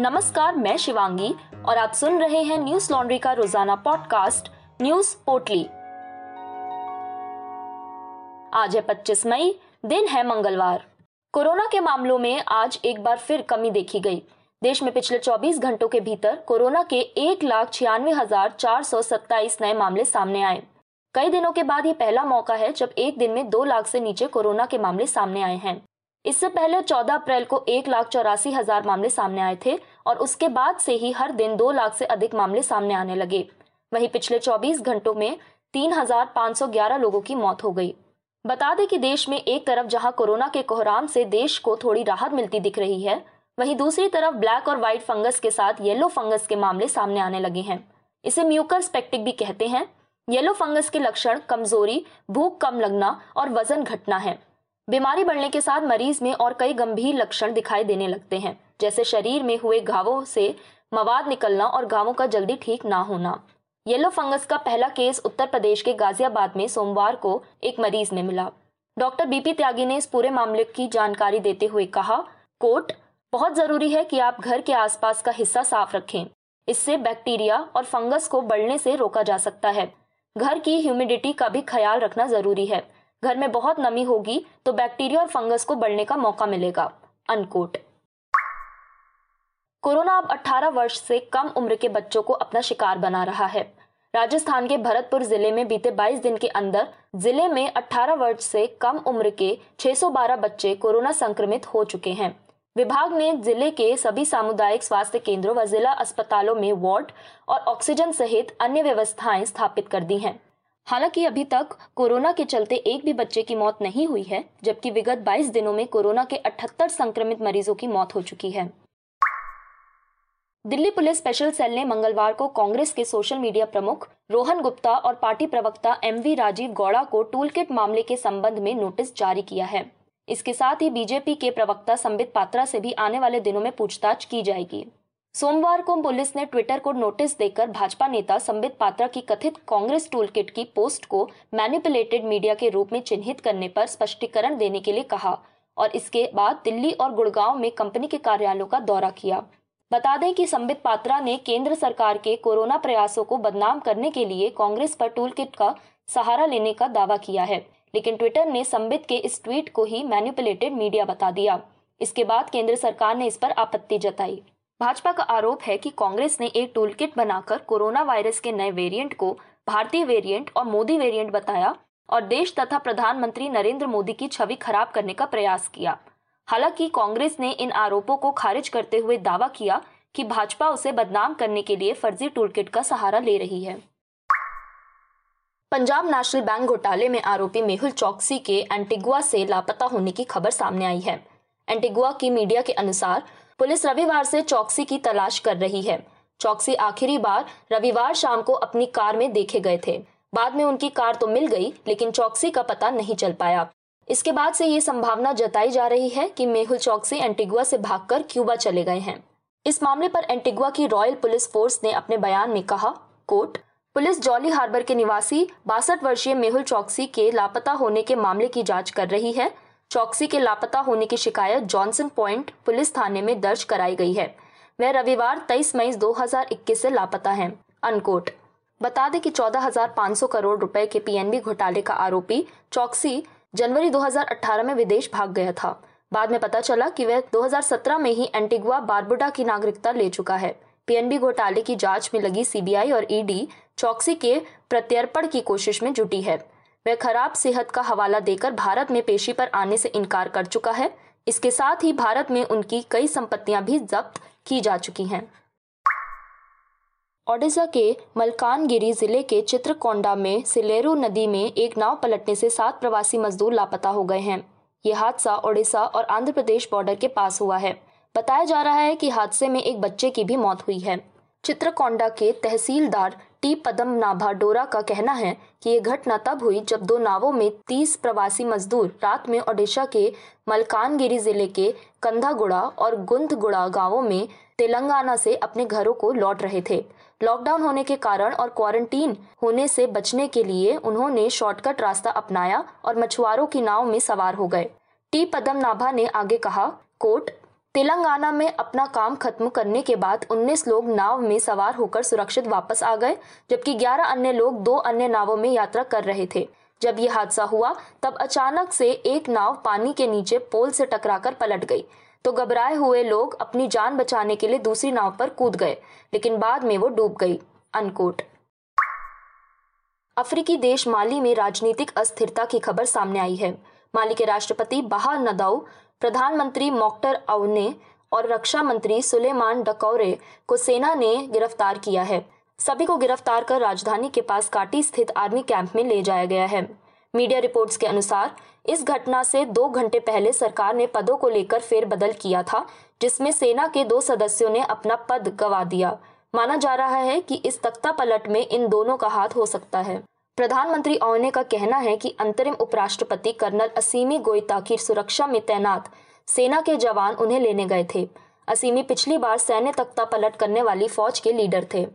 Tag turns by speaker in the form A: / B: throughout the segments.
A: नमस्कार, मैं शिवांगी और आप सुन रहे हैं न्यूज़ लॉन्ड्री का रोज़ाना पॉडकास्ट, न्यूज़ पोटली आज है 25 मई, दिन है मंगलवार। कोरोना के मामलों में आज एक बार फिर कमी देखी गई। देश में पिछले 24 घंटों के भीतर कोरोना के एक लाख छियानवे हज़ार चार सौ सत्ताईस नए मामले सामने आए। कई दिनों के बाद ये पहला मौका है जब एक दिन में दो लाख से नीचे कोरोना के मामले सामने आए हैं। इससे पहले 14 अप्रैल को एक लाख चौरासी हज़ार मामले सामने आए थे और उसके बाद से ही हर दिन दो लाख से अधिक मामले सामने आने लगे। वहीं पिछले 24 घंटों में 3,511 लोगों की मौत हो गई। बता दें कि देश में एक तरफ़ जहाँ कोरोना के कोहराम से देश को थोड़ी राहत मिलती दिख रही है वहीं दूसरी तरफ़ ब्लैक और व्हाइट फंगस के साथ येलो फंगस के मामले सामने आने लगे हैं। इसे म्यूकर स्पेक्टिक भी कहते हैं। येलो फंगस के लक्षण कमज़ोरी भूख कम लगना और वज़न घटना है। बीमारी बढ़ने के साथ मरीज़ में और कई गंभीर लक्षण दिखाई देने लगते हैं, जैसे शरीर में हुए घावों से मवाद निकलना और घावों का जल्दी ठीक ना होना। येलो फंगस का पहला केस उत्तर प्रदेश के गाजियाबाद में सोमवार को एक मरीज़ में मिला। डॉक्टर बीपी त्यागी ने इस पूरे मामले की जानकारी देते हुए कहा कोट बहुत ज़रूरी है कि आप घर के आसपास का हिस्सा साफ़ रखें। इससे बैक्टीरिया और फंगस को बढ़ने से रोका जा सकता है। घर की ह्यूमिडिटी का भी ख्याल रखना ज़रूरी है। घर में बहुत नमी होगी तो बैक्टीरिया और फंगस को बढ़ने का मौका मिलेगा। अनकोट कोरोना अब 18 वर्ष से कम उम्र के बच्चों को अपना शिकार बना रहा है। राजस्थान के भरतपुर ज़िले में बीते 22 दिन के अंदर ज़िले में 18 वर्ष से कम उम्र के 612 बच्चे कोरोना संक्रमित हो चुके हैं। विभाग ने ज़िले के सभी सामुदायिक स्वास्थ्य केंद्रों व जिला अस्पतालों में वार्ड और ऑक्सीजन सहित अन्य व्यवस्थाएँ स्थापित कर दी हैं। हालाँकि अभी तक कोरोना के चलते एक भी बच्चे की मौत नहीं हुई है, जबकि विगत 22 दिनों में कोरोना के 78 संक्रमित मरीजों की मौत हो चुकी है। दिल्ली पुलिस स्पेशल सेल ने मंगलवार को कांग्रेस के सोशल मीडिया प्रमुख रोहन गुप्ता और पार्टी प्रवक्ता एम वी राजीव गौड़ा को टूलकिट मामले के संबंध में नोटिस जारी किया है। इसके साथ ही बीजेपी के प्रवक्ता संबित पात्रा से भी आने वाले दिनों में पूछताछ की जाएगी। सोमवार को पुलिस ने ट्विटर को नोटिस देकर भाजपा नेता संबित पात्रा की कथित कांग्रेस टूल किट की पोस्ट को मैनिपुलेटेड मीडिया के रूप में चिन्हित करने पर स्पष्टीकरण देने के लिए कहा और इसके बाद दिल्ली और गुड़गांव में कंपनी के कार्यालयों का दौरा किया। बता दें कि संबित पात्रा ने केंद्र सरकार के कोरोना प्रयासों को बदनाम करने के लिए कांग्रेस पर टूल का सहारा लेने का दावा किया है, लेकिन ट्विटर ने संबित के इस ट्वीट को ही मैन्युपुलेटेड मीडिया बता दिया। इसके बाद केंद्र सरकार ने इस पर आपत्ति जताई। भाजपा का आरोप है कि कांग्रेस ने एक टूलकिट बनाकर कोरोना वायरस के नए वेरिएंट को भारतीय वेरिएंट और मोदी वेरिएंट बताया और देश तथा प्रधानमंत्री नरेंद्र मोदी की छवि खराब करने का प्रयास किया। हालाँकि कांग्रेस ने इन आरोपों को खारिज करते हुए दावा किया कि भाजपा उसे बदनाम करने के लिए फर्जी टूलकिट का सहारा ले रही है। पंजाब नेशनल बैंक घोटाले में आरोपी मेहुल चौकसी के एंटीगुआ से लापता होने की खबर सामने आई है। एंटीगुआ की मीडिया के अनुसार पुलिस रविवार से चौकसी की तलाश कर रही है। चौकसी आखिरी बार रविवार शाम को अपनी कार में देखे गए थे। बाद में उनकी कार तो मिल गई, लेकिन चौकसी का पता नहीं चल पाया। इसके बाद से ये संभावना जताई जा रही है कि मेहुल चौकसी एंटीगुआ से भागकर क्यूबा चले गए हैं। इस मामले पर एंटीगुआ की रॉयल पुलिस फोर्स ने अपने बयान में कहा, कोर्ट, पुलिस जॉली हार्बर के निवासी बासठ वर्षीय मेहुल चौकसी के लापता होने के मामले की जाँच कर रही है। चौकसी के लापता होने की शिकायत जॉनसन पॉइंट पुलिस थाने में दर्ज कराई गई है। वह रविवार 23 मई 2021 से लापता हैं। अनकोट। बता दें कि 14,500 करोड़ रुपए के पीएनबी घोटाले का आरोपी चौकसी जनवरी 2018 में विदेश भाग गया था। बाद में पता चला कि वह 2017 में ही एंटीगुआ बारबुडा की नागरिकता ले चुका है। पीएनबी घोटाले की जाँच में लगी सीबीआई और ईडी चौकसी के प्रत्यर्पण की कोशिश में जुटी है। वह खराब सेहत का हवाला देकर भारत में पेशी पर आने से इनकार कर चुका है। इसके साथ ही भारत में उनकी कई संपत्तियाँ भी जब्त की जा चुकी हैं। ओडिशा के मलकानगिरी ज़िले के चित्रकोंडा में सिलेरू नदी में एक नाव पलटने से सात प्रवासी मजदूर लापता हो गए हैं। यह हादसा ओडिशा और आंध्र प्रदेश बॉर्डर के पास हुआ है। बताया जा रहा है कि हादसे में एक बच्चे की भी मौत हुई है। चित्रकोंडा के तहसीलदार टी पदम नाभा डोरा का कहना है कि ये घटना तब हुई जब दो नावों में 30 प्रवासी मजदूर रात में ओडिशा के मलकानगिरी ज़िले के कंधागुड़ा और गुंधगुड़ा गाँवों में तेलंगाना से अपने घरों को लौट रहे थे। लॉकडाउन होने के कारण और क्वारंटीन होने से बचने के लिए उन्होंने शॉर्टकट रास्ता अपनाया और मछुआरों की नाव में सवार हो गए। टी पदम नाभा ने आगे कहा कोट तेलंगाना में अपना काम खत्म करने के बाद 19 लोग नाव में सवार होकर सुरक्षित वापस आ गए, जबकि 11 अन्य लोग दो अन्य नावों में यात्रा कर रहे थे। जब ये हादसा हुआ, तब अचानक से एक नाव पानी के नीचे पोल से टकराकर पलट गई। तो घबराए हुए लोग अपनी जान बचाने के लिए दूसरी नाव पर कूद गए, लेकिन बाद में वो डूब गई। अनकोट। अफ्रीकी देश माली में राजनीतिक अस्थिरता की खबर सामने आई है। माली के राष्ट्रपति बहा नदाऊ प्रधानमंत्री मोक्टर अवने और रक्षा मंत्री सुलेमान डकौरे को सेना ने गिरफ़्तार किया है। सभी को गिरफ़्तार कर राजधानी के पास काटी स्थित आर्मी कैंप में ले जाया गया है। मीडिया रिपोर्ट्स के अनुसार, इस घटना से दो घंटे पहले सरकार ने पदों को लेकर फेरबदल किया था, जिसमें सेना के दो सदस्यों ने अपना पद गवा दिया। माना जा रहा है कि इस तख्ता पलट में इन दोनों का हाथ हो सकता है। प्रधानमंत्री ओने का कहना है कि अंतरिम उपराष्ट्रपति कर्नल असीमी गोइता की सुरक्षा में तैनात सेना के जवान उन्हें लेने गए थे। असीमी पिछली बार सैन्य तख्ता पलट करने वाली फौज के लीडर थे।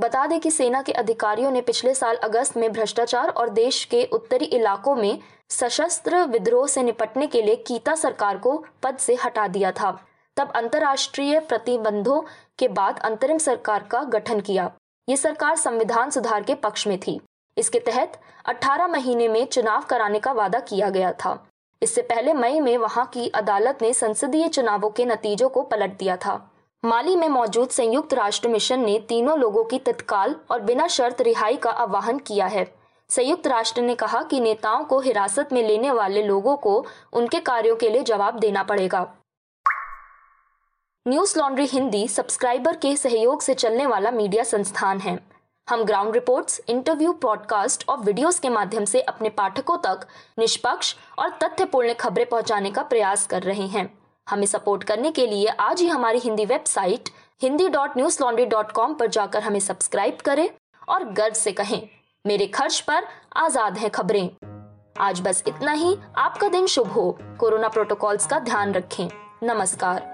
A: बता दें कि सेना के अधिकारियों ने पिछले साल अगस्त में भ्रष्टाचार और देश के उत्तरी इलाकों में सशस्त्र विद्रोह से निपटने के लिए कीता सरकार को पद से हटा दिया था। तब अंतर्राष्ट्रीय प्रतिबंधों के बाद अंतरिम सरकार का गठन किया। ये सरकार संविधान सुधार के पक्ष में थी। इसके तहत 18 महीने में चुनाव कराने का वादा किया गया था। इससे पहले मई में वहाँ की अदालत ने संसदीय चुनावों के नतीजों को पलट दिया था। माली में मौजूद संयुक्त राष्ट्र मिशन ने तीनों लोगों की तत्काल और बिना शर्त रिहाई का आह्वान किया है। संयुक्त राष्ट्र ने कहा कि नेताओं को हिरासत में लेने वाले लोगों को उनके कार्यों के लिए जवाब देना पड़ेगा। न्यूज़ लॉन्ड्री हिंदी सब्सक्राइबर के सहयोग से चलने वाला मीडिया संस्थान है। हम ग्राउंड रिपोर्ट्स, इंटरव्यू पॉडकास्ट और वीडियोस के माध्यम से अपने पाठकों तक निष्पक्ष और तथ्यपूर्ण खबरें पहुँचाने का प्रयास कर रहे हैं। हमें सपोर्ट करने के लिए आज ही हमारी Hindi website Hindi dot newslaundry dot com पर जाकर हमें सब्सक्राइब करें और गर्व से कहें मेरे खर्च पर आज़ाद है खबरें। आज बस इतना ही आपका दिन शुभ हो। कोरोना प्रोटोकॉल्स का ध्यान रखें। नमस्कार।